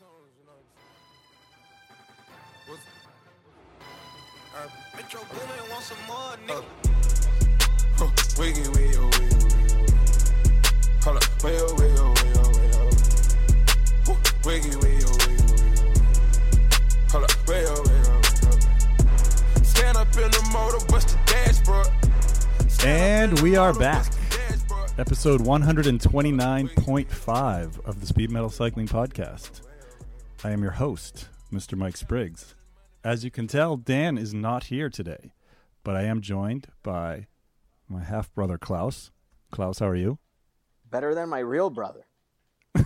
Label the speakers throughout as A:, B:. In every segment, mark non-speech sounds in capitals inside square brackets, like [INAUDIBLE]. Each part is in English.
A: tunes, you know what I'm saying? What's, uh, Metro Boomin want some more, nigga. Huh, wiggy, wiggy, wiggy, wiggy. Hold up, way, oh, way, oh, way, oh, way, oh. Woo, Wiggy, wiggy, wiggy, wiggy. Hold up, way, oh, way, oh, way, oh. Stand up in the motor, bust the dashboard.
B: And we are back.
A: Bust the dashboard.
B: Episode 129.5 of the Speed Metal Cycling Podcast. I am your host, Mr. Mike Spriggs. As you can tell, Dan is not here today, but I am joined by my half brother, Klaus. Klaus, how are you?
C: Better than my real brother. [LAUGHS]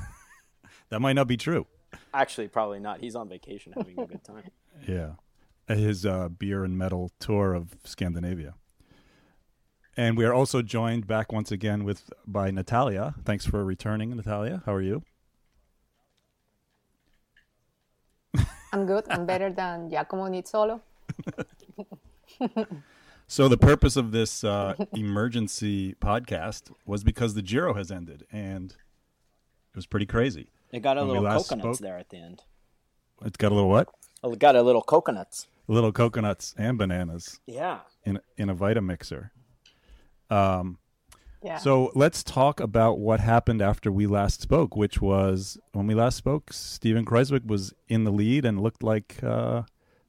B: That might not be true.
C: Actually, probably not. He's on vacation having a good time. [LAUGHS]
B: Yeah. His uh, beer and metal tour of Scandinavia. And we are also joined back once again with by Natalia. Thanks for returning, Natalia. How are you?
D: I'm good. I'm better than Giacomo Nizzolo.
B: So the purpose of this uh, emergency podcast was because the Giro has ended, and it was pretty crazy.
C: It got a
B: When
C: little coconuts
B: spoke-
C: there at the end.
B: It's got a little what?
C: It got a little coconuts.
B: Little coconuts and bananas
C: Yeah.
B: in in a Vitamixer. Um,
D: Yeah.
B: So let's talk about what happened after we last spoke, which was when we last spoke, Steven Kruijswijk was in the lead and looked like uh,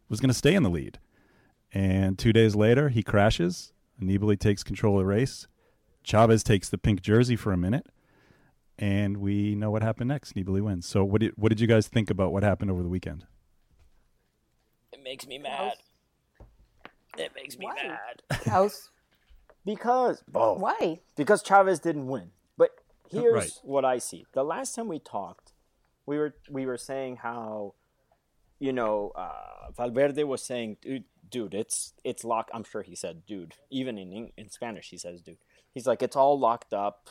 B: was going to stay in the lead. And two days later, he crashes. Nibali takes control of the race. Chavez takes the pink jersey for a minute, and we know what happened next. Nibali wins. So what did what did you guys think about what happened over the weekend?
C: It makes me mad. It makes me
D: Why?
C: mad.
D: Klaus,
C: Because both.
D: why?
C: Because Chavez didn't win. But here's
B: Right.
C: what I see. The last time we talked, we were we were saying how, you know, uh, Valverde was saying, dude, dude, it's it's locked. I'm sure he said, dude. Even in in Spanish, he says, dude. He's like, it's all locked up.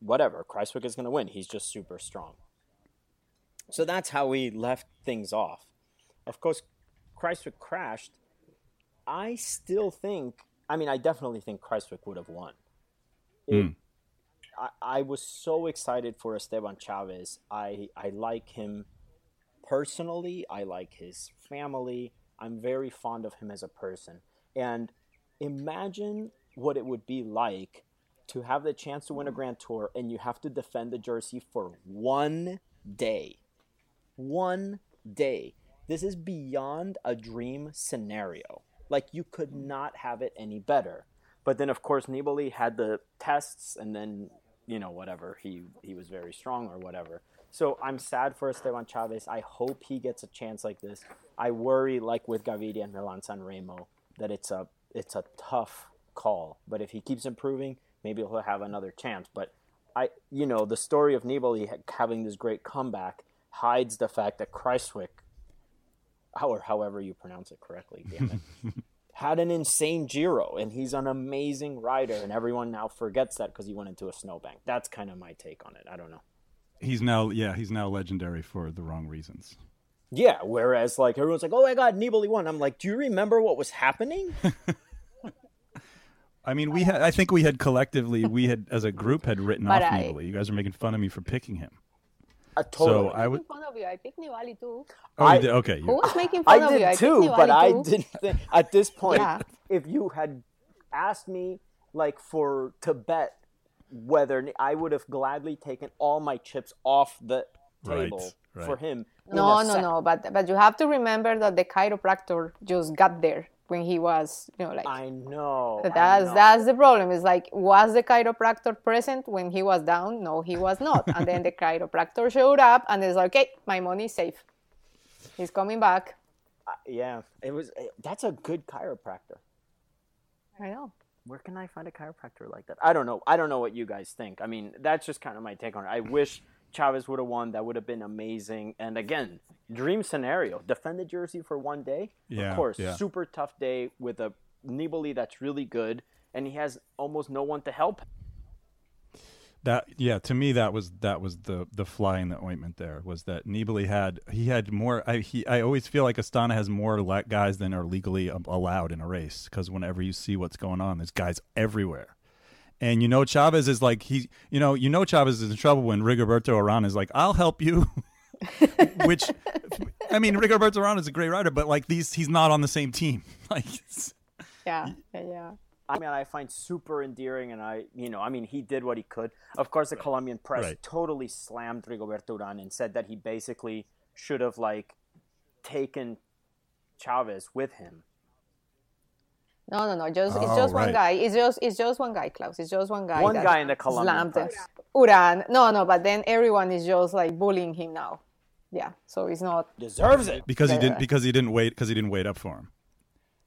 C: Whatever. Kruijswijk is going to win. He's just super strong. So that's how we left things off. Of course, Kruijswijk crashed. I still think. I mean, I definitely think Kruijswijk would have won. It, hmm. I, I was so excited for Esteban Chavez. I, I like him personally. I like his family. I'm very fond of him as a person. And imagine what it would be like to have the chance to win a Grand Tour and you have to defend the jersey for one day. One day. This is beyond a dream scenario. Like you could mm. not have it any better. But then, of course, Nibali had the tests, and then you know whatever he he was very strong or whatever. So I'm sad for Esteban Chavez. I hope he gets a chance like this. I worry, like with Gaviria and Milan San Remo, that it's a it's a tough call. But if he keeps improving, maybe he'll have another chance. But I, you know, the story of Nibali having this great comeback hides the fact that Kruijswijk, or however you pronounce it correctly, damn it, [LAUGHS] had an insane Giro, and he's an amazing rider, and everyone now forgets that because he went into a snowbank. That's kind of my take on it. I don't know.
B: He's now yeah he's now legendary for the wrong reasons.
C: Yeah, whereas like everyone's like, "Oh my God, Nibali won." I'm like, "Do you remember what was happening?" [LAUGHS]
B: I mean, we had. I think we had collectively, we had as a group had written
D: But
B: off
D: I-
B: Nibali. You guys are making fun of me for picking him.
C: Uh, totally.
B: So I was
D: Making fun of you. I picked Nibali too.
B: Oh,
C: I-
B: you did? okay.
D: Who was making
C: I
D: fun of you? I
C: did
D: too,
C: but
D: Nibali
C: I didn't think at this [LAUGHS] point.
D: Yeah.
C: If you had asked me like for to bet whether I would have gladly taken all my chips off the table
B: right.
C: for him. in
D: No, no,
C: sec-
D: no. But but you have to remember that the chiropractor just got there when he was, you know, like
C: I know. I
D: that's
C: know.
D: that's the problem. It's like was the chiropractor present when he was down? No, he was not. and then the [LAUGHS] chiropractor showed up, and it's like, okay, my money's safe. He's coming back.
C: Yeah, it was. eh, That's a good chiropractor.
D: I know.
C: Where can I find a chiropractor like that? I don't know. I don't know what you guys think. I mean, that's just kind of my take on it. I wish Chavez would have won. That would have been amazing. And again, dream scenario: defend the jersey for one day.
B: Yeah,
C: of course,
B: yeah.
C: super tough day with a Nibali that's really good, and he has almost no one to help.
B: that yeah, to me that was that was the the fly in the ointment. There was that Nibali had he had more. I he I always feel like Astana has more le- guys than are legally allowed in a race because whenever you see what's going on, there's guys everywhere. And you know Chavez is like he, you know, you know Chavez is in trouble when Rigoberto Urán is like, "I'll help you," [LAUGHS] [LAUGHS] which I mean, Rigoberto Urán is a great writer, but like these, he's not on the same team. [LAUGHS] Like, it's-
D: Yeah, yeah, yeah.
C: I mean, I find super endearing, and I, you know, I mean, he did what he could. Of course, the Colombian press
B: Right.
C: totally slammed Rigoberto Urán and said that he basically should have like taken Chavez with him.
D: No, no, no. Just it's
B: Oh,
D: just one guy. It's just it's just one guy, Klaus. It's just one guy.
C: One
D: that
C: guy in the Colombian
D: slammed
C: press.
D: Uran. No, no, but then everyone is just like bullying him now. Yeah, so he's not.
C: Deserves it.
B: because he didn't because he didn't wait because he didn't wait up for him.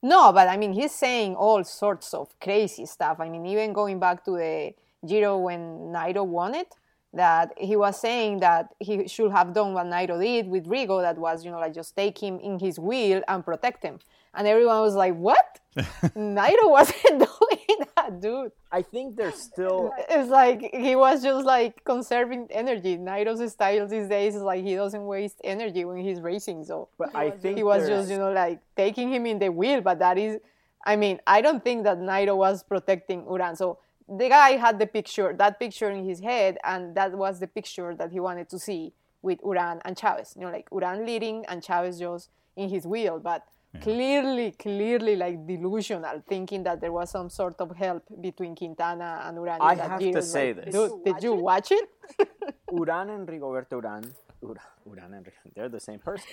D: No, but I mean, he's saying all sorts of crazy stuff. I mean, even going back to the Giro when Nairo won it, that he was saying that he should have done what Nairo did with Rigo, that was, you know, like just take him in his wheel and protect him. And everyone was like, what? [LAUGHS] Nairo wasn't [LAUGHS] doing that, dude.
C: I think there's still
D: It's like he was just like conserving energy. Nairo's style these days is like he doesn't waste energy when he's racing. So
C: But I think
D: he was
C: there's-
D: just you know like taking him in the wheel. But that is, I mean, I don't think that Nairo was protecting Uran. So the guy had the picture, that picture in his head, and that was the picture that he wanted to see with Uran and Chavez. You know, like Uran leading and Chavez just in his wheel, but. Clearly, clearly, like delusional, thinking that there was some sort of help between Quintana and Uran.
C: I
D: that
C: have
D: Giro.
C: to
D: It's
C: say
D: like,
C: this.
D: Dude, did you watch it? [LAUGHS]
C: Uran and Rigoberto Uran. Ur- Uran and Rig- they're the same person.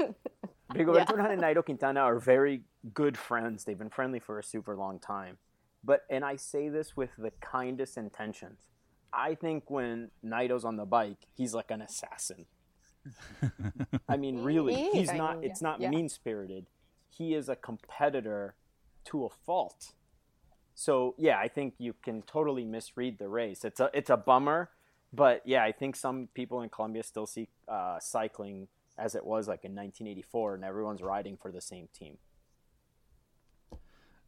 C: [LAUGHS] Rigoberto Uran and Nairo Quintana are very good friends. They've been friendly for a super long time. But and I say this with the kindest intentions. I think when Nairo's on the bike, he's like an assassin. I mean, [LAUGHS] really,
D: He
C: he's not. it's not
D: yeah.
C: mean spirited. He is a competitor to a fault. So yeah, I think you can totally misread the race. It's a it's a bummer, but yeah, I think some people in Colombia still see uh, cycling as it was like in 1984, and everyone's riding for the same team.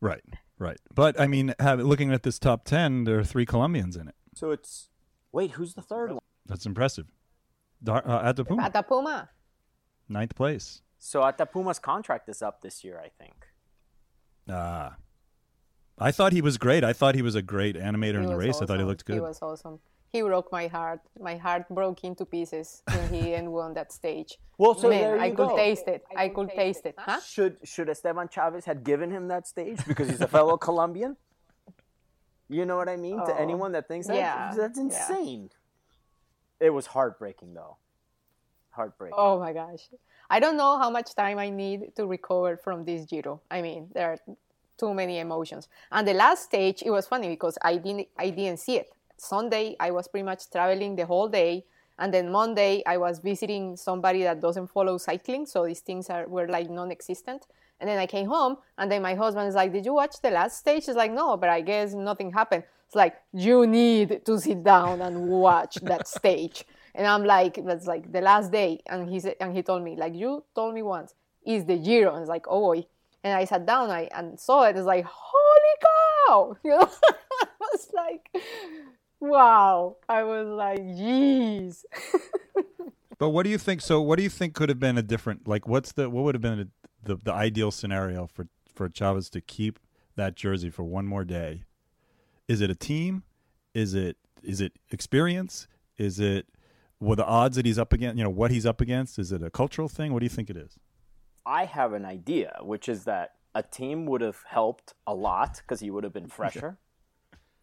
B: Right, right. But I mean, have, looking at this top ten, there are three Colombians in it.
C: So it's wait, who's the third one?
B: That's impressive. Dar- uh, Atapuma,
D: Atapuma.
B: ninth place.
C: So Atapuma's contract is up this year, I think.
B: Ah, I thought he was great. I thought he was a great animator in the
D: was
B: race. I thought he looked good.
D: He was awesome. He broke my heart. My heart broke into pieces when he [LAUGHS] and won that stage.
C: Well, so
D: Man,
C: there you
D: I could taste it. I could taste it. Huh?
C: Should should Esteban Chavez had given him that stage because he's a fellow [LAUGHS] Colombian? You know what I mean? to
D: Oh,
C: anyone that thinks that,
D: yeah,
C: that's
D: yeah.
C: insane. It was heartbreaking though. Heartbreaking.
D: Oh my gosh. I don't know how much time I need to recover from this Giro. I mean, there are too many emotions. And the last stage, it was funny because I didn't I didn't see it. Sunday I was pretty much traveling the whole day. And then Monday I was visiting somebody that doesn't follow cycling, so these things are were like non-existent. And then I came home, and then my husband is like, "Did you watch the last stage?" It's like, "No, but I guess nothing happened." It's like you need to sit down and watch that stage. And I'm like, "That's like the last day." And he said, and he told me, like you told me once, is the Giro. And it's like, oh boy. And I sat down, I and saw it. It's like, holy cow! [LAUGHS] You know, [LAUGHS] I was like, wow. I was like, jeez. [LAUGHS]
B: But what do you think? So, what do you think could have been a different? Like, what's the what would have been the the ideal scenario for for Chavez to keep that jersey for one more day? Is it a team? Is it is it experience? Is it well the odds that he's up against? You know what he's up against? Is it a cultural thing? What do you think it is?
C: I have an idea, which is that a team would have helped a lot because he would have been [LAUGHS] fresher.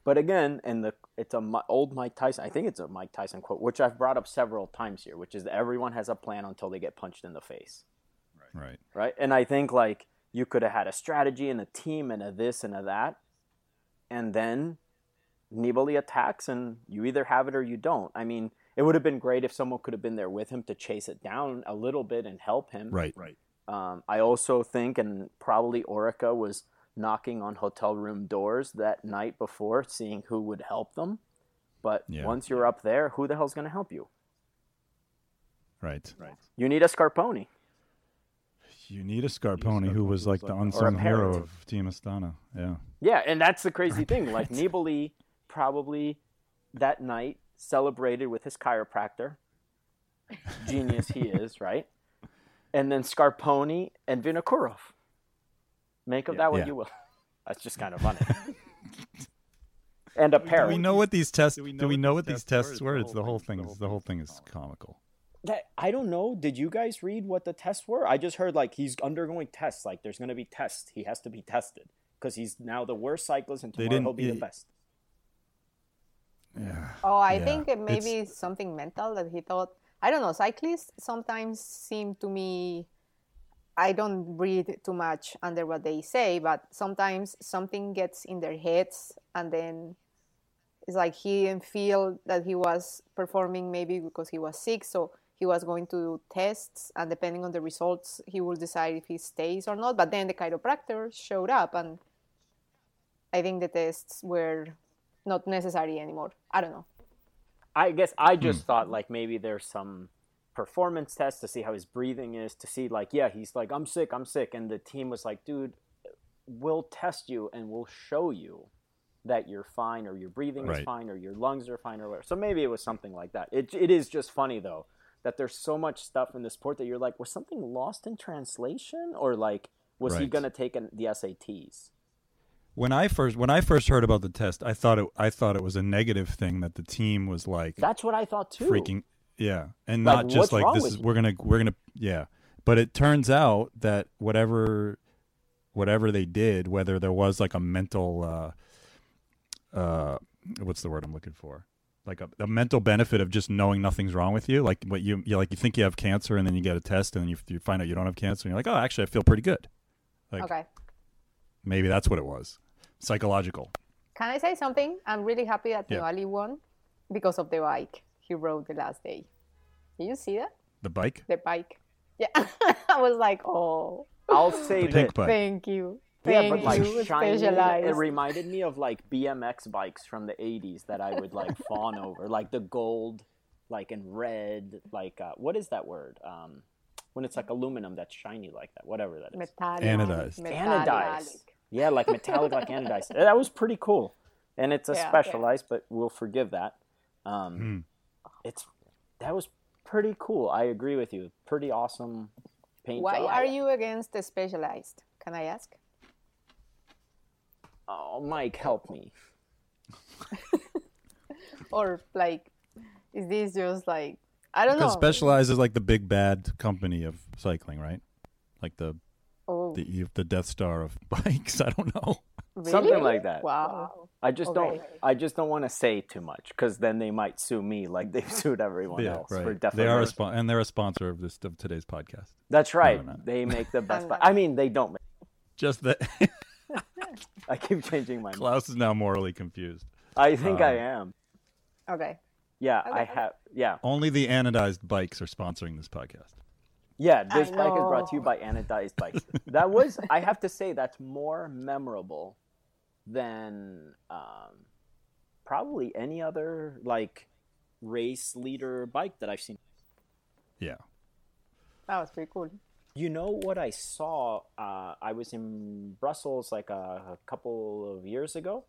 C: But again, and the it's a old Mike Tyson. I think it's a Mike Tyson quote, which I've brought up several times here, which is that everyone has a plan until they get punched in the face,
B: Right.
C: right? And I think like you could have had a strategy and a team and a this and a that, and then Nibali attacks, and you either have it or you don't. I mean, it would have been great if someone could have been there with him to chase it down a little bit and help him.
B: Right. Right.
C: Um, I also think, and probably Orica was knocking on hotel room doors that night before, seeing who would help them. But
B: Yeah.
C: once you're up there, who the hell's going to help you?
B: Right. Right.
C: You need a Scarponi.
B: You need a Scarponi who was like the unsung hero of Team Astana. Yeah.
C: Yeah, and that's the crazy thing. [LAUGHS] Like Nibali probably that night celebrated with his chiropractor. Genius he [LAUGHS] is, right? And then Scarponi and Vinokurov. Make of that what
B: Yeah.
C: you will. [LAUGHS] That's just kind of funny. [LAUGHS] and a
B: Do we know what these tests? Do we know, what these tests were? It's the whole thing. Is the whole thing is comical.
C: that I don't know. Did you guys read what the tests were? I just heard like he's undergoing tests. Like there's going to be tests. He has to be tested because he's now the worst cyclist, and tomorrow he'll be the best.
B: Yeah.
D: Oh, I
B: Yeah.
D: think it maybe
B: It's-
D: it's something mental that he thought. I don't know. Cyclists sometimes seem to me. I don't read too much under what they say, but sometimes something gets in their heads, and then it's like he didn't feel that he was performing maybe because he was sick, so he was going to do tests, and depending on the results, he will decide if he stays or not. But then the chiropractor showed up, and I think the tests were not necessary anymore. I don't know.
C: I guess I just
B: Hmm.
C: thought like maybe there's some performance test to see how his breathing is to see like yeah he's like I'm sick I'm sick. And the team was like dude we'll test you and we'll show you that you're fine or your breathing is fine or your lungs are fine or whatever. So maybe it was something like that. It, it is just funny though that there's so much stuff in the sport that you're like was something lost in translation? Or like was he gonna take an, the SATs
B: When I first when I first heard about the test, I thought it I thought it was a negative thing that the team was like
C: that's what I thought too.
B: freaking yeah, and
C: Like,
B: not just like this is
C: you?
B: we're gonna we're gonna yeah. But it turns out that whatever whatever they did, whether there was like a mental uh uh what's the word I'm looking for? Like a, a mental benefit of just knowing nothing's wrong with you. Like what you you like you think you have cancer and then you get a test and then you you find out you don't have cancer and you're like, "Oh, actually I feel pretty good." Like
D: Okay.
B: maybe that's what it was. Psychological.
D: Can I say something? I'm really happy that
B: Yeah.
D: Nibali won because of the bike he rode the last day. Did you see that?
B: The bike?
D: The bike. Yeah. [LAUGHS] I was like, oh,
C: I'll say
B: The
C: that
B: pink bike.
D: thank you.
C: Yeah, but like
D: you.
C: shiny,
D: Specialized.
C: it reminded me of like BMX bikes from the '80s that I would like fawn over, like the gold, like in red, like uh, what is that word? Um, when it's like aluminum that's shiny like that, whatever that is.
D: Metallic.
B: Anodized.
C: Anodized. Yeah, like metallic, like anodized. That was pretty cool, and it's a
D: Yeah.
C: specialized, but we'll forgive that. Um,
B: Hmm.
C: It's that was pretty cool. I agree with you. Pretty awesome paint
D: Why
C: job.
D: are you against the specialized? Can I ask?
C: Oh, Mike, help me. [LAUGHS]
D: Or like, is this just like I don't know?
B: Specialized is like the big bad company of cycling, right? Like the
D: oh,
B: the the Death Star of [LAUGHS] bikes. I don't know.
C: Something like that.
D: Wow.
C: I just don't. I just don't want to say too much because then they might sue me like they've [LAUGHS] sued everyone else for
B: right.
C: defamation.
B: They are a spon- and they're a sponsor of this of today's podcast.
C: That's right.
B: No, no, no.
C: They make the [LAUGHS] best.
D: I'm
C: bi-
D: not.
C: I mean, they don't. Make,
B: Just that [LAUGHS]
C: I keep changing my. mind.
B: Klaus is now morally confused.
C: I think I
B: Um,
C: am.
D: Okay.
C: Yeah, I have. Yeah,
B: Only the anodized bikes are sponsoring this podcast.
C: yeah. This bike is brought to you by Anodized Bikes. that was. I have to say that's more memorable than um, probably any other like race leader bike that I've seen.
B: Yeah.
D: That was pretty cool.
C: You know what I saw? Uh, I was in Brussels like a, a couple of years ago,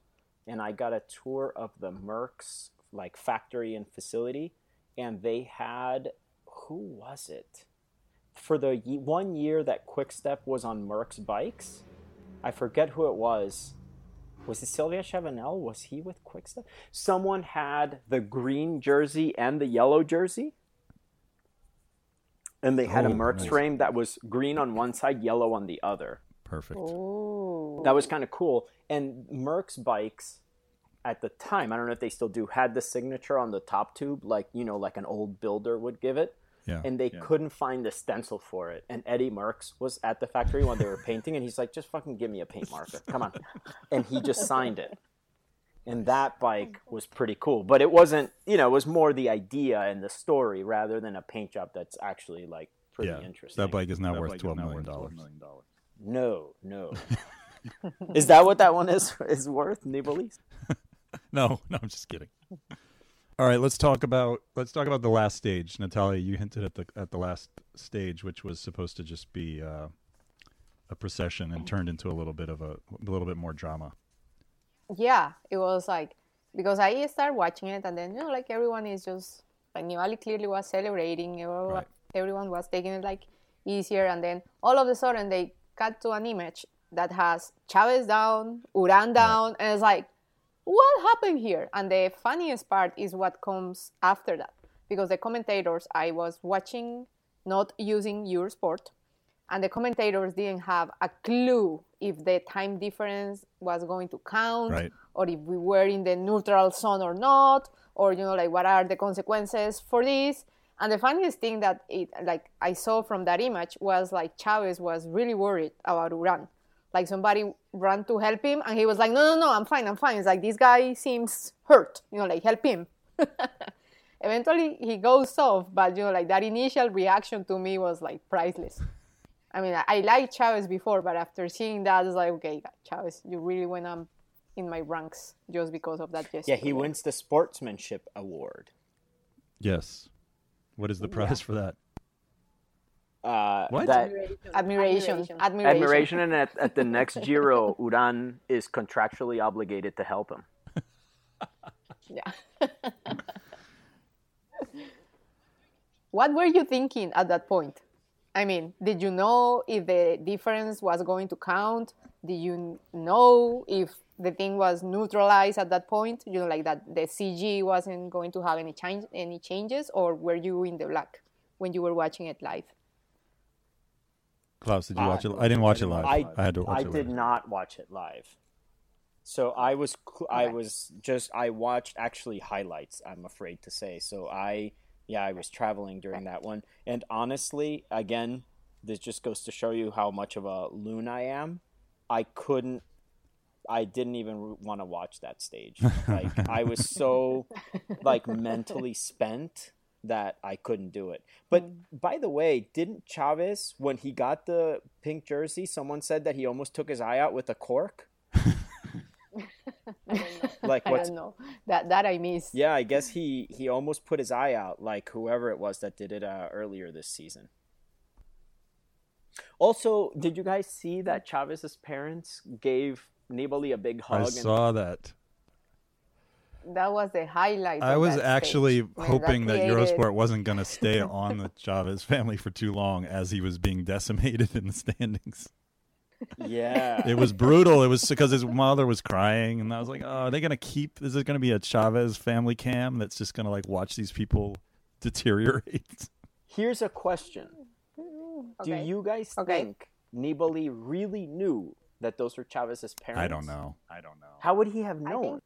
C: and I got a tour of the Merckx like factory and facility, and they had who was it for the one year that Quickstep was on Merckx bikes? I forget who it was. Was it Sylvain Chavanel? Was he with Quickstep? Someone had the green jersey and the yellow jersey and they had a
B: Oh,
C: Merckx
B: nice.
C: frame that was green on one side, yellow on the other.
B: Perfect.
D: Oh.
C: That was kind of cool. And Merckx bikes at the time, I don't know if they still do, had the signature on the top tube, like you know, like an old builder would give it.
B: Yeah.
C: And they couldn't find the stencil for it. And Eddie Merckx was at the factory when they were painting, and he's like, "Just fucking give me a paint marker, come on!" And he just signed it. And that bike was pretty cool, but it wasn't. You know, it was more the idea and the story rather than a paint job that's actually like pretty
B: yeah.
C: interesting.
B: That bike is now worth twelve million dollars.
C: No, no. [LAUGHS] is that what that one is is worth, Nibali? [LAUGHS]
B: No, no, I'm just kidding. All right, let's talk about let's talk about the last stage. Natalia, you hinted at the at the last stage, which was supposed to just be uh, a procession and turned into a little bit of a, a little bit more drama.
D: yeah, it was like because I started watching it, and then you know, like everyone is just like Nibali clearly was celebrating, everyone,
B: Right.
D: everyone was taking it like easier, and then all of a sudden they cut to an image that has Chavez down, Uran down, and it's like, what happened here? And the funniest part is what comes after that. because the commentators I was watching not using Eurosport, and the commentators didn't have a clue if the time difference was going to count
B: Right.
D: or if we were in the neutral zone or not or you know like what are the consequences for this and the funniest thing that it like i saw from that image was like chavez was really worried about uran like somebody ran to help him and he was like no no no i'm fine i'm fine it's like this guy seems hurt you know like help him [LAUGHS] eventually he goes off but you know like that initial reaction to me was like priceless i mean i, I liked chavez before but after seeing that it's like okay chavez you really went up in my ranks just because of that gesture
C: Yeah, he wins the sportsmanship award.
B: Yes. What is the prize for that?
C: Uh,
B: What?
C: That
D: admiration admiration,
C: admiration, and at, at the next Giro, Uran is contractually obligated to help him. [LAUGHS]
D: Yeah. [LAUGHS] what were you thinking at that point? I mean, did you know if the difference was going to count? Did you know if the thing was neutralized at that point? You know, like that the CG wasn't going to have any change, any changes, or were you in the black when you were watching it live?
B: Klaus, did you watch it? I didn't watch it live.
C: I,
B: I had to watch
C: I
B: it
C: did
B: live.
C: not watch it live. So I was I was just I watched actually highlights. I'm afraid to say. So I yeah I was traveling during that one, and honestly, again, this just goes to show you how much of a loon I am. I couldn't. I didn't even want to watch that stage. [LAUGHS] Like I was so like mentally spent that I couldn't do it. But by the way, didn't Chavez when he got the pink jersey, someone said that he almost took his eye out with a cork? [LAUGHS] like
D: what?
C: I
D: don't know that that I missed.
C: yeah, I guess he he almost put his eye out like whoever it was that did it uh, earlier this season. Also, did you guys see that Chavez's parents gave Nibali a big hug?
B: I
C: and-
B: saw that.
D: That was the highlight.
B: I was actually
D: stage.
B: Hoping that,
D: created-
B: Eurosport wasn't going to stay [LAUGHS] on the Chavez family for too long as he was being decimated in the standings.
C: yeah.
B: It was brutal. It was because his mother was crying, and I was like, "Oh, are they going to keep? Is it going to be a Chavez family cam that's just going to like watch these people deteriorate?"
C: Here's a question. Do
D: Okay.
C: you guys
D: Okay.
C: think Nibali really knew that those were Chavez's parents?
B: I don't know. I don't know.
C: How would he have known?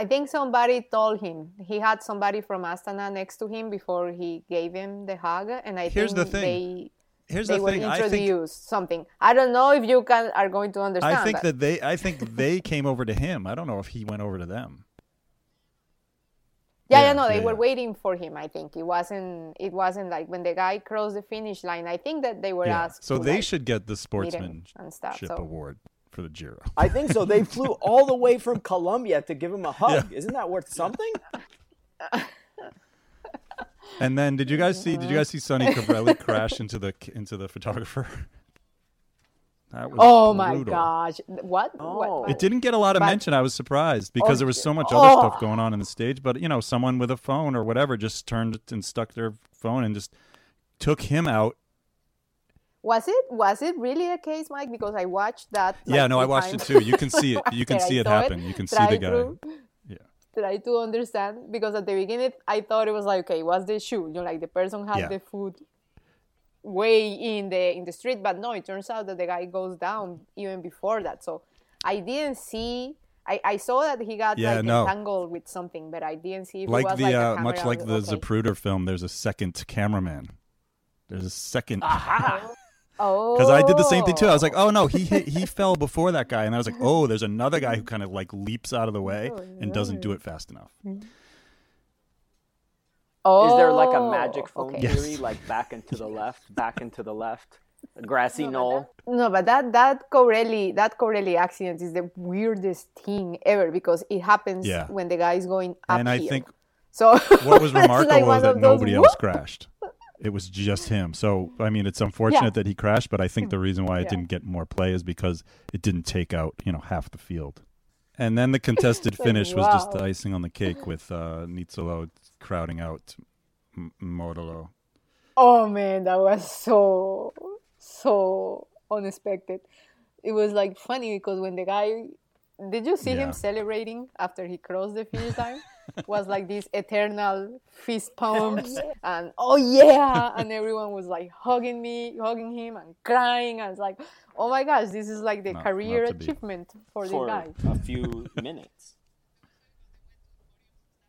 D: I think somebody told him. He had somebody from Astana next to him before he gave him the hug, and I
B: Here's the
D: think
B: thing.
D: they
B: Here's
D: they
B: the
D: were
B: thing. I
D: introduced
B: think
D: something. I don't know if you can are going to understand.
B: I think
D: but
B: that they I think they came over to him. I don't know if he went over to them.
D: yeah,
B: yeah,
D: yeah, no, they
B: yeah,
D: were
B: yeah.
D: waiting for him. I think it wasn't. It wasn't like when the guy crossed the finish line. I think that they were asked.
B: So they
D: like,
B: should get the sportsmanship
D: and stuff. So
B: award for the Giro.
C: I think so. They flew [LAUGHS] all the way from Colombia to give him a hug. Isn't that worth something? [LAUGHS]
B: And then did you guys see did you guys see Sonny Colbrelli [LAUGHS] crash into the into the photographer? That was
D: oh my
B: brutal.
D: gosh, what?
C: Oh.
D: what?
B: It didn't get a lot of
D: But-
B: mention. I was surprised oh, because
D: Oh,
B: there was so much other
D: oh.
B: stuff going on in the stage. But you know, someone with a phone or whatever just turned and stuck their phone and just took him out.
D: Was it was it really a case, Mike? Because I watched that. like,
B: yeah, no, I watched it too. You can see it. [LAUGHS] You can see it happen. You can see the guy.
D: to- [LAUGHS]
B: Yeah.
D: Try to understand because at the beginning I thought it was like, okay, what's the shoe? You know, like the person had
B: Yeah.
D: the food way in the in the street, but no, it turns out that the guy goes down even before that. So I didn't see. I, I saw that he got
B: Yeah,
D: like
B: no.
D: entangled with something, but I didn't see if it was
B: the
D: like
B: uh, much like the
D: okay.
B: Zapruder film, there's a second cameraman. There's a second
C: Aha! [LAUGHS]
D: Oh,
B: because I did the same thing too. I was like, oh no, he hit, he [LAUGHS] fell before that guy, and I was like, oh, there's another guy who kind of like leaps out of the way oh, and doesn't do it fast enough.
D: oh,
C: Is there like a oh, magic phone
D: okay.
C: theory, like back and to the left, back and to the left, a grassy
D: No, but
C: knoll?
D: No, but that that Colbrelli that Colbrelli accident is the weirdest thing ever because it happens
B: Yeah.
D: when the guy is going up
B: And I
D: here.
B: think
D: so.
B: what was [LAUGHS] remarkable
D: like
B: was that
D: of those
B: nobody else
D: whoop.
B: crashed. It was just him. So I mean, it's unfortunate
D: Yeah.
B: that he crashed, but I think the reason why it
D: Yeah.
B: didn't get more play is because it didn't take out you know half the field. And then the contested [LAUGHS]
D: Like,
B: finish was just the icing on the cake with uh, Nizzolo crowding out M- Modolo.
D: Oh man, that was so so unexpected. It was like funny because when the guy did you see
B: Yeah.
D: him celebrating after he crossed the finish line? [LAUGHS] was like this eternal fist pumps [LAUGHS] and oh yeah, and everyone was like hugging me, hugging him, and crying. I was like, oh my gosh, this is like the
B: Not-
D: career
B: not to be.
D: achievement for,
C: for
D: this guy.
C: a few [LAUGHS] minutes.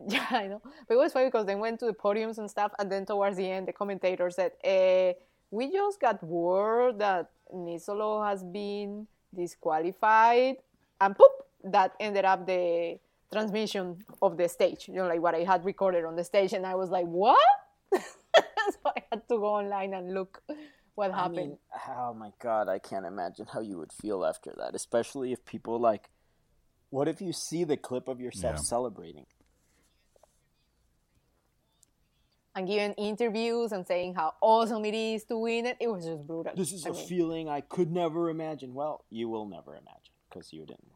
D: Yeah, I know. But it was funny because they went to the podiums and stuff, and then towards the end, the commentator said, eh, "We just got word that Nizzolo has been disqualified," and poop, that ended up the transmission of the stage. You know, like what I had recorded on the stage, and I was like, "What?" [LAUGHS] so I had to go online and look what
C: I
D: happened.
C: mean, oh my god, I can't imagine how you would feel after that, especially if people like. What if you see the clip of yourself
B: Yeah.
C: celebrating?
D: and giving interviews and saying how awesome it is to win it. It was just brutal.
C: This is
D: I
C: a
D: mean,
C: feeling I could never imagine. Well, you will never imagine because you didn't.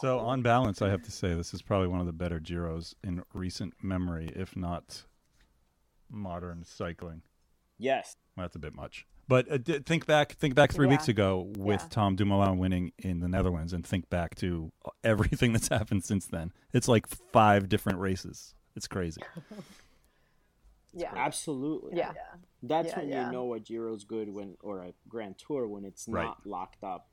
B: So on balance, I have to say this is probably one of the better Giros in recent memory, if not modern cycling.
C: Yes.
B: Well, that's a bit much. But uh, d- think back, think back three
D: Yeah.
B: weeks ago with
D: Yeah.
B: Tom Dumoulin winning in the Netherlands, and think back to [LAUGHS] everything that's happened since then. It's like five different races. It's crazy. [LAUGHS]
D: yeah,
C: Absolutely.
D: yeah.
C: That's
D: Yeah,
C: when
D: yeah.
C: you know a Giro's good when or a Grand Tour when it's
B: Right.
C: not locked up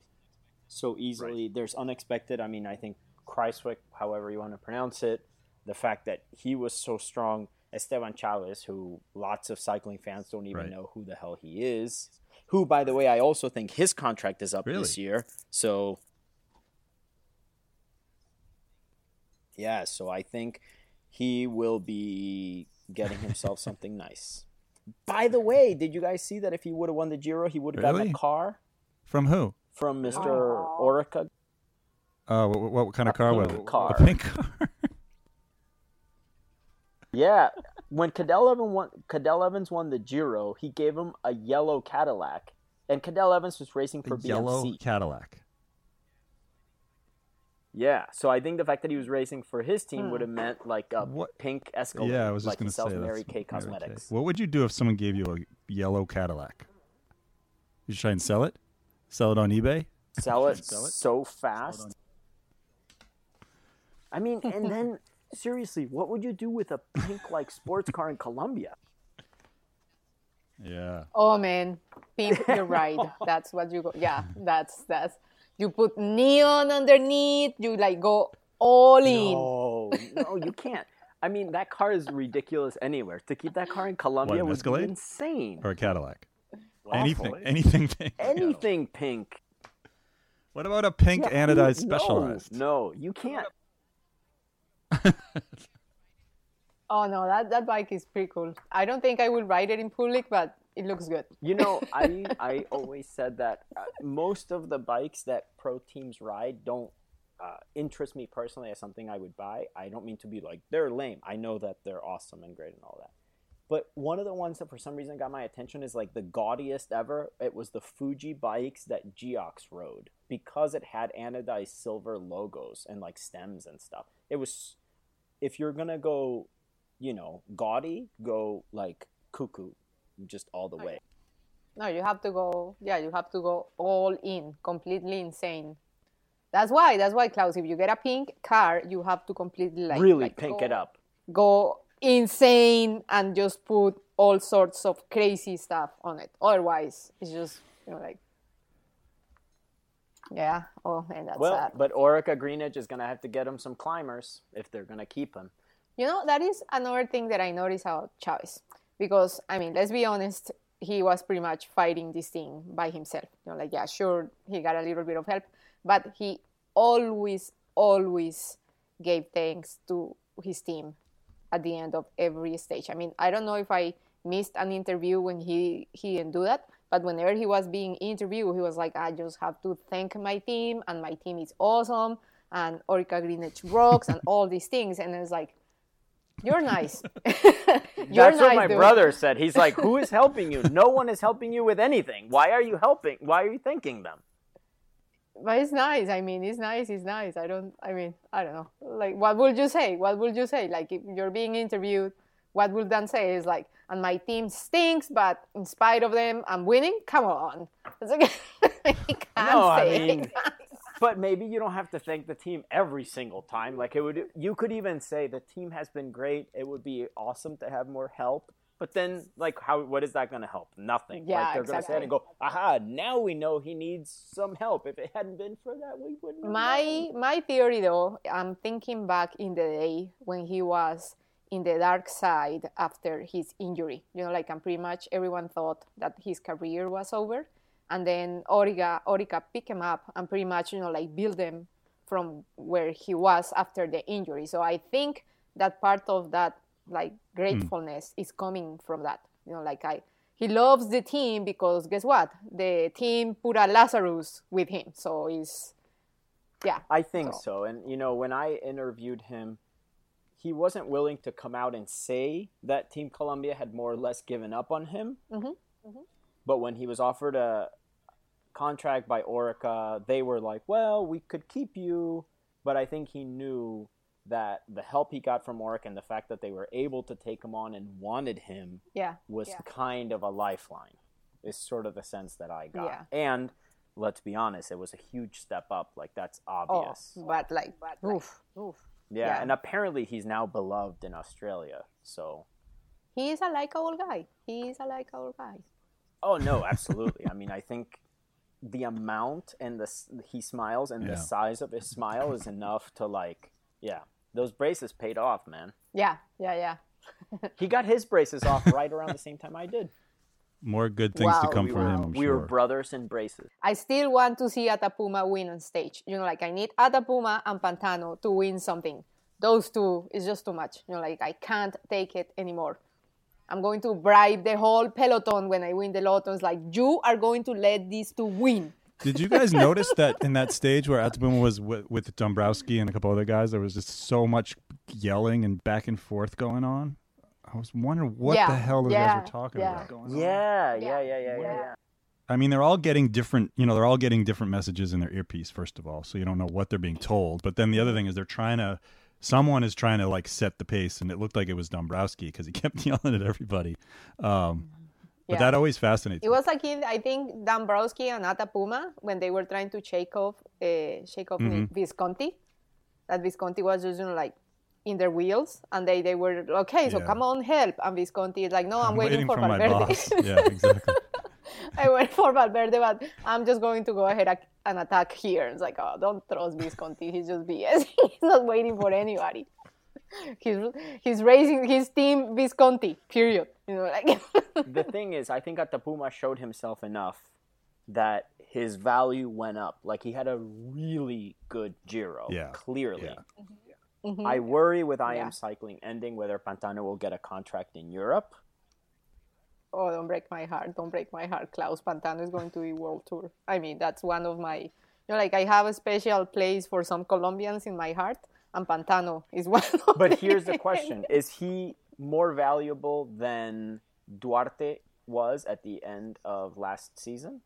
C: so easily. There's unexpected. I mean, I think Kruijswijk, however you want to pronounce it, the fact that he was so strong. Esteban Chavez, who lots of cycling fans don't even
B: Right.
C: know who the hell he is. Who, by the way, I also think his contract is up
B: Really?
C: this year. So, yeah, so I think he will be getting himself something [LAUGHS] nice. By the way, did you guys see that if he would have won the Giro, he would have gotten a car
B: From who?
C: From Mr.
D: Aw.
C: Orica?
B: Uh, what, what kind of
C: A
B: car was it?
C: car.
B: A pink car. [LAUGHS]
C: Yeah, when Cadel Evans won, Cadel Evans won the Giro, he gave him a yellow Cadillac, and Cadel Evans was racing for
B: a yellow Cadillac.
C: Yeah, so I think the fact that he was racing for his team would have meant like a
B: What-
C: pink Escalade.
B: yeah, I was just
C: like
B: going
C: he
B: to say
C: Mary
B: that's
C: Kay
B: Mary
C: Cosmetics.
B: What would you do if someone gave you a yellow Cadillac? You try and sell it? Sell it on eBay?
C: Sell it,
B: Sell it?
C: so fast. I mean, and then [LAUGHS] seriously, what would you do with a pink like sports car in Colombia?
B: Yeah.
D: Oh man, pimp your [LAUGHS] ride. That's what you go. Yeah, that's that's. You put neon underneath. You like go all in.
C: No, no, you can't. I mean, that car is ridiculous anywhere. To keep that car in Colombia
B: an
C: would
B: Escalade?
C: be insane.
B: Or a Cadillac?
C: Awful.
B: Anything. Anything pink. [LAUGHS]
C: Anything pink.
B: What about a pink
C: Yeah,
B: anodized
C: no,
B: specialized?
C: No, you can't. [LAUGHS]
D: Oh no, that that bike is pretty cool. I don't think I will ride it in public, but it looks good.
C: You know, [LAUGHS] I I always said that uh, most of the bikes that pro teams ride don't uh, interest me personally as something I would buy. I don't mean to be like they're lame. I know that they're awesome and great and all that. But one of the ones that for some reason got my attention is like the gaudiest ever. It was the Fuji bikes that Geox rode because it had anodized silver logos and like stems and stuff. It was if you're gonna go, you know, gaudy, go like cuckoo, just all the oh, way.
D: No, you have to go. Yeah, you have to go all in, completely insane. That's why. That's why, Klaus. If you get a pink car, you have to completely like
C: really
D: like,
C: pink
D: go-
C: it up.
D: Go insane and just put all sorts of crazy stuff on it. Otherwise, it's just you know like. Yeah. Oh man, that's
C: Well,
D: sad.
C: but Orica Greenedge is to have to get him some climbers if they're to keep him.
D: You know, that is another thing that I noticed about Chavez. Because, I mean, let's be honest, he was pretty much fighting this thing by himself. You know, like, yeah, sure, he got a little bit of help, but he always, always gave thanks to his team at the end of every stage. I mean, I don't know if I missed an interview when he, he didn't do that, but whenever he was being interviewed, he was like, I just have to thank my team, and my team is awesome, and Orica Greenedge rocks, and all these things. And it's like, you're nice. [LAUGHS] You're
C: That's what my
D: dude.
C: brother said. He's like, "Who is helping you? No one is helping you with anything. Why are you helping? Why are you thanking them?"
D: But it's nice. I mean, it's nice. It's nice. I don't. I mean, I don't know. Like, what would you say? What would you say? Like, if you're being interviewed, what would Dan say? Is like, and my team stinks, but in spite of them, I'm winning. Come on. It's like, [LAUGHS] can't
C: No, I mean, but maybe you don't have to thank the team every single time. Like it would, you could even say the team has been great. It would be awesome to have more help. But then, like, how? What is that going to help? Nothing.
D: Yeah,
C: like, they're going to say and go, "Aha! Now we know he needs some help. If it hadn't been for that, we wouldn't." have known."
D: My my theory though, I'm thinking back in the day when he was in the dark side after his injury. You know, like I'm pretty much everyone thought that his career was over, and then Origa Orica picked him up and pretty much you know like build him from where he was after the injury. So I think that part of that like gratefulness is coming from that. You know, like I he loves the team because guess what? The team put a Lazarus with him. So he's yeah.
C: I think
D: So-
C: so. And you know, when I interviewed him, he wasn't willing to come out and say that Team Colombia had more or less given up on him.
D: Mhm,
C: But when he was offered a contract by Orica, they were like, "Well, we could keep you," but I think he knew that the help he got from Orica and the fact that they were able to take him on and wanted him
D: Yeah.
C: was
D: Yeah.
C: kind of a lifeline. Is sort of the sense that I got.
D: Yeah.
C: And let's be honest, it was a huge step up. Like that's
D: Oh,
C: obvious.
D: but like, oof, oof.
C: Yeah,
D: Yeah.
C: and apparently he's now beloved in Australia. So,
D: He is a likable guy. He is a likable guy.
C: oh no, absolutely. I mean, I think the amount and the he smiles and
B: Yeah.
C: the size of his smile is enough to like, yeah, those braces paid off, man.
D: Yeah, yeah, yeah. [LAUGHS]
C: He got his braces off right around the same time I did.
B: More good things to come
C: we
B: from
C: were,
B: him. I'm
C: we
B: sure.
C: were brothers in braces.
D: I still want to see Atapuma win on stage. You know, like I need Atapuma and Pantano to win something. Those two is just too much. You know, like I can't take it anymore. I'm going to bribe the whole peloton when I win the lottos. Like you are going to let these two win.
B: Did you guys notice that in that stage where Atapuma was with, with Dombrowski and a couple other guys, there was just so much yelling and back and forth going on? I was wondering what
D: Yeah,
B: the hell those
D: yeah,
B: guys were talking
D: yeah.
B: about. Going on.
C: Yeah, yeah,
D: Yeah.
C: yeah, yeah, yeah, yeah.
B: I mean, they're all getting different. You know, they're all getting different messages in their earpiece. First of all, so you don't know what they're being told. But then the other thing is they're trying to. Someone is trying to like set the pace, and it looked like it was Dombrowski because he kept [LAUGHS] yelling at everybody. Um, but that always fascinates me.
D: It
B: me.
D: was like in, I think Dombrowski and Atapuma when they were trying to shake off, uh, shake off
B: Mm-hmm.
D: Visconti. That Visconti was just you know, like in their wheels, and they, they were okay. So
B: Yeah.
D: come on, help! And Visconti is like, no, I'm, waiting, for,
B: my
D: Valverde. [LAUGHS]
B: yeah, exactly. [LAUGHS]
D: I wait for Valverde, but I'm just going to go ahead and attack here. It's like, oh, don't trust Visconti. He's just BS. [LAUGHS] He's not waiting for anybody. [LAUGHS] He's he's raising his team Visconti. Period. You know, like [LAUGHS]
C: the thing is, I think Atapuma showed himself enough that his value went up. Like he had a really good Giro,
B: Yeah.
C: clearly.
B: Yeah. Mm-hmm. Mm-hmm.
C: I worry with IAM
D: Yeah.
C: cycling ending whether Pantano will get a contract in Europe.
D: Oh, don't break my heart. Don't break my heart. Klaus Pantano is going to be world tour. I mean, that's one of my, you know, like I have a special place for some Colombians in my heart, and Pantano is [LAUGHS] one of
C: But here's the question: Is he more valuable than Duarte was at the end of last season?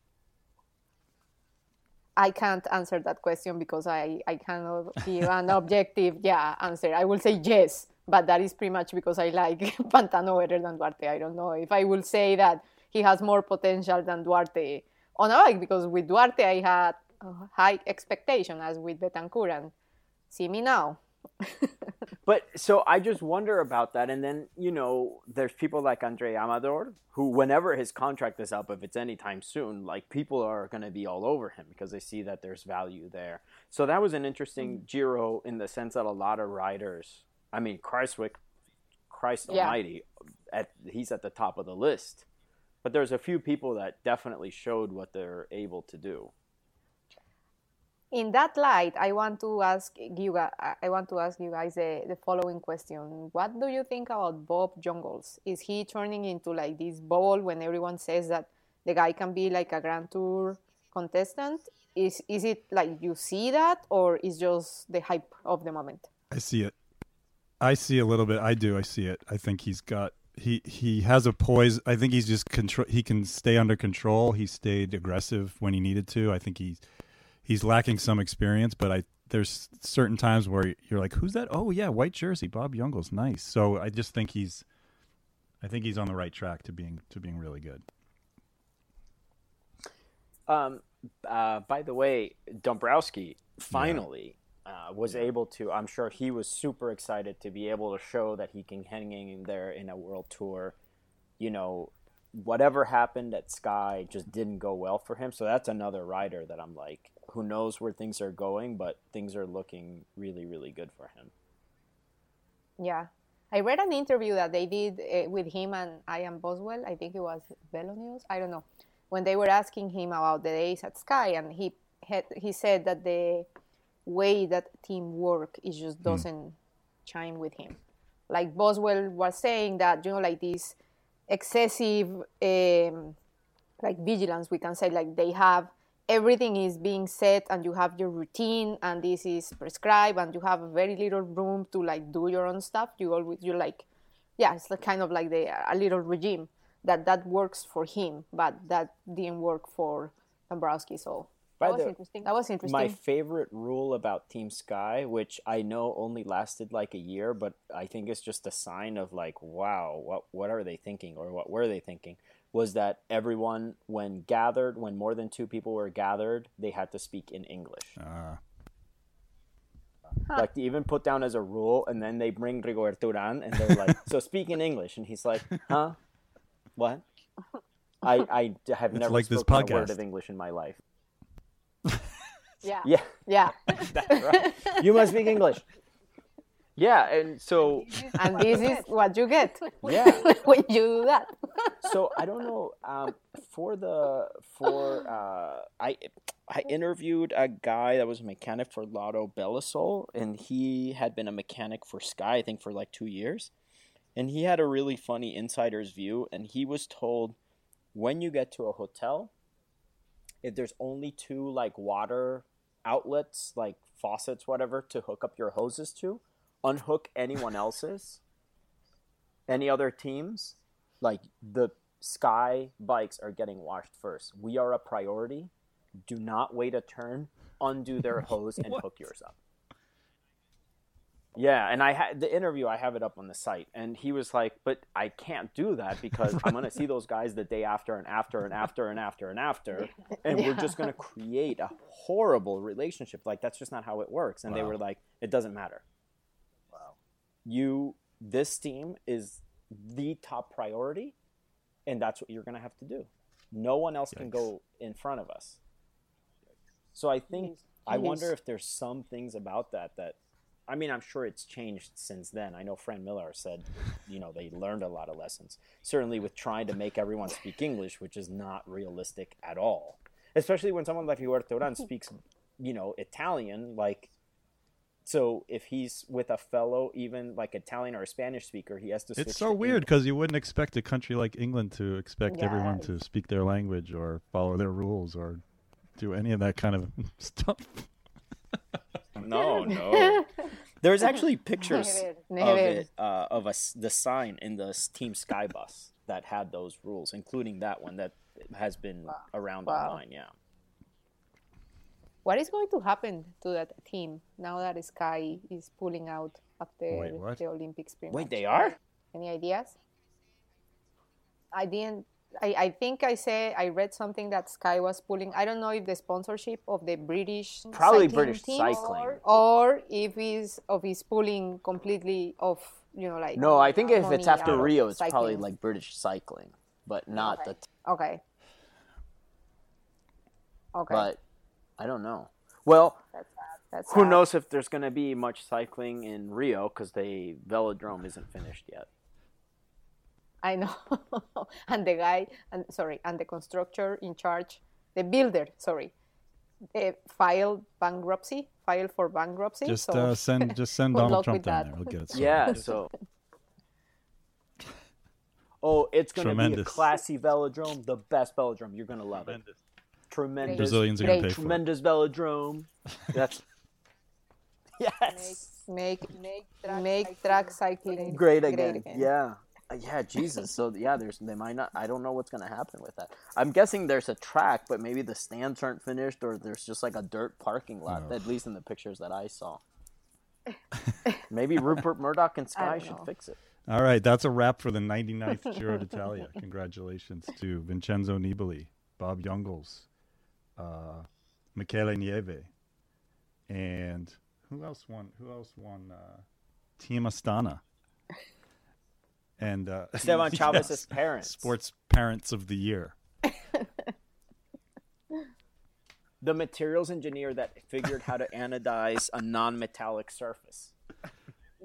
D: I can't answer that question because I, I cannot give an objective [LAUGHS] yeah answer. I will say yes, but that is pretty much because I like [LAUGHS] Pantano better than Duarte. I don't know if I will say that he has more potential than Duarte on a bike because with Duarte I had high expectation as with Betancur and see me now. [LAUGHS]
C: But so I just wonder about that. And then, you know, there's people like Andrey Amador who, whenever his contract is up, if it's anytime soon, like people are going to be all over him because they see that there's value there. So that was an interesting mm. Giro in the sense that a lot of riders, I mean, Kruijswijk, Christ
D: Yeah.
C: Almighty, at, he's at the top of the list. But there's a few people that definitely showed what they're able to do.
D: In that light, I want to ask you. I want to ask you guys the, the following question: What do you think about Bob Jungels? Is he turning into like this ball when everyone says that the guy can be like a Grand Tour contestant? Is is it like you see that, or is just the hype of the moment?
B: I see it. I see a little bit. I do. I see it. I think he's got he he has a poise. I think he's just control. He can stay under control. He stayed aggressive when he needed to. I think he's he's lacking some experience, but I there's certain times where you're like, who's that? Oh yeah, white jersey, Bob Jungels, nice. So I just think he's I think he's on the right track to being to being really good.
C: Um, uh, by the way, Dombrowski finally uh, was able to. I'm sure he was super excited to be able to show that he can hang in there in a world tour. You know, whatever happened at Sky just didn't go well for him. So that's another rider that I'm like, who knows where things are going, but things are looking really, really good for him.
D: Yeah. I read an interview that they did uh, with him and Ian Boswell. I think it was Velo News. I don't know. When they were asking him about the days at Sky, and he had, he said that the way that team work it just doesn't chime with him. Like Boswell was saying that you know, like this excessive, um, like vigilance, we can say, like they have everything is being set and you have your routine and this is prescribed and you have very little room to like do your own stuff you always you're like yeah it's like kind of like the a little regime that that works for him but that didn't work for Dombrowski so
C: By
D: that was
C: the-
D: interesting that was interesting
C: My favorite rule about Team Sky, which I know only lasted like a year, but I think it's just a sign of like, wow, what what are they thinking or what were they thinking? Was that everyone, when gathered, when more than two people were gathered, they had to speak in English.
B: Uh,
C: Like to even put down as a rule, and then they bring Rigoberto Urán, and they're like, "So speak in English," and he's like, [LAUGHS] "Huh? What?" I I have never
B: like this
C: spoken a word of English in my life.
D: Yeah.
C: Yeah,
D: yeah. [LAUGHS]
C: Right. [LAUGHS] You must speak English. Yeah, and so
D: and this is what you get. [LAUGHS]
C: Yeah,
D: when you do that.
C: So I don't know. Um, for the for uh, I I interviewed a guy that was a mechanic for Lotto Belisol, and he had been a mechanic for Sky, I think, for like two years, and he had a really funny insider's view, and he was told when you get to a hotel, if there's only two like water outlets, like faucets, whatever, to hook up your hoses to, unhook anyone else's, any other teams, like the Sky bikes are getting washed first. We are a priority. Do not wait a turn. Undo their hose and [LAUGHS] hook yours up. Yeah, and I had the interview. I have it up on the site, and he was like, "But I can't do that because I'm going to see those guys the day after, and after, and after, and after, and after, [LAUGHS] and we're just going to create a horrible relationship. Like that's just not how it works." And they were like, "It doesn't matter. Wow, you this team is the top priority, and that's what you're going to have to do. No one else can go in front of us." So I think I
D: Jeez.
C: wonder if there's some things about that that I mean, I'm sure it's changed since then. I know Fran Millar said, you know, they learned a lot of lessons. Certainly with trying to make everyone speak English, which is not realistic at all. Especially when someone like Huerta Urán hmm. speaks, you know, Italian. Like, so if he's with a fellow, even like Italian or a Spanish speaker, he has to. Switch
B: it's so
C: to
B: weird because you wouldn't expect a country like England to expect
D: Yeah.
B: everyone to speak their language or follow their rules or do any of that kind of [LAUGHS] stuff. [LAUGHS] [LAUGHS]
C: No, no. [LAUGHS] There's actually [LAUGHS] pictures of it uh, of a s the sign in the Team Sky bus that had those rules, including that one that has been around
D: Wow.
C: online. Yeah.
D: What is going to happen to that team now that Sky is pulling out after
B: Wait,
D: the Olympics? Pretty
C: Wait,
D: much?
C: they are?
D: Any ideas? I didn't. I, I think I said I read something that Sky was pulling. I don't know if the sponsorship of the British
C: Probably
D: cycling
C: British
D: team
C: cycling.
D: or, or if he's of his pulling completely off. You know, like
C: No, I think if it's after Rio, it's probably like British cycling, but not
D: Okay.
C: the. T-
D: okay. Okay,
C: but I don't know. Well,
D: that's. That's
C: who
D: sad.
C: knows if there's going to be much cycling in Rio because the velodrome isn't finished yet.
D: I know. [LAUGHS] and the guy, and sorry, and the constructor in charge, the builder, sorry, uh, filed bankruptcy, filed for bankruptcy.
B: Just
D: so
B: uh, [LAUGHS] send just send Donald Trump down
D: that.
B: there. He'll get it. sorted.
C: Yeah, so. [LAUGHS] Oh, it's going to be a classy velodrome, the best velodrome. You're going to love it. Tremendous.
B: Brazilians are going to
D: Great.
B: pay for it.
C: Tremendous velodrome. That's. yes.
D: make make make track cycling
C: Great again. Yeah. Uh, Yeah, Jesus. So yeah, there's they might not. I don't know what's gonna happen with that. I'm guessing there's a track, but maybe the stands aren't finished, or there's just like a dirt parking lot.
B: Oh.
C: At least in the pictures that I saw. [LAUGHS] Maybe Rupert Murdoch and Sky should
D: know.
C: fix it.
B: All right, that's a wrap for the 99th [LAUGHS] Giro d'Italia. Congratulations to Vincenzo Nibali, Bob Jungels, uh, Mikel Nieve, and who else won? Who else won? Uh, Team Astana. [LAUGHS] And uh, [LAUGHS]
C: Esteban Chaves's
B: yes,
C: parents.
B: Sports Parents of the Year. [LAUGHS]
C: The materials engineer that figured how to [LAUGHS] anodize a non-metallic surface.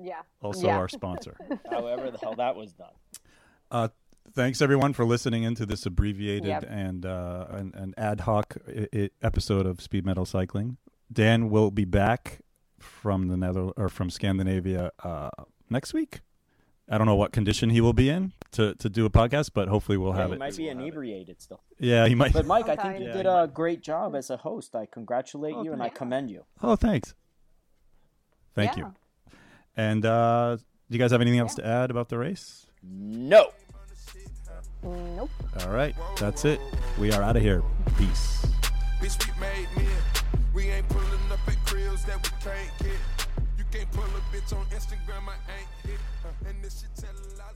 D: Yeah.
B: Also
D: yeah.
B: our sponsor.
C: However the hell that was done.
B: Uh, thanks everyone for listening into this abbreviated
D: Yep.
B: and, uh, and and ad hoc I- I- episode of Speed Metal Cycling. Dan will be back from the Nether or from Scandinavia uh, next week. I don't know what condition he will be in to, to do a podcast, but hopefully we'll have it.
C: he might be inebriated still.
B: Yeah, he might.
C: But Mike, I think [LAUGHS] you
B: Yeah,
C: did a great job as a host. I congratulate
B: Oh,
C: you and I commend you.
B: oh, thanks. Thank
D: Yeah.
B: you. And uh, do you guys have anything else to add about the race?
C: No.
D: Nope.
B: All right, that's it. We are out of here. Peace.
A: Bitch, we made men. We ain't pulling up at cribs that we can't get. Can't pull a bitch on Instagram, I ain't hit. Uh, and this shit tell lies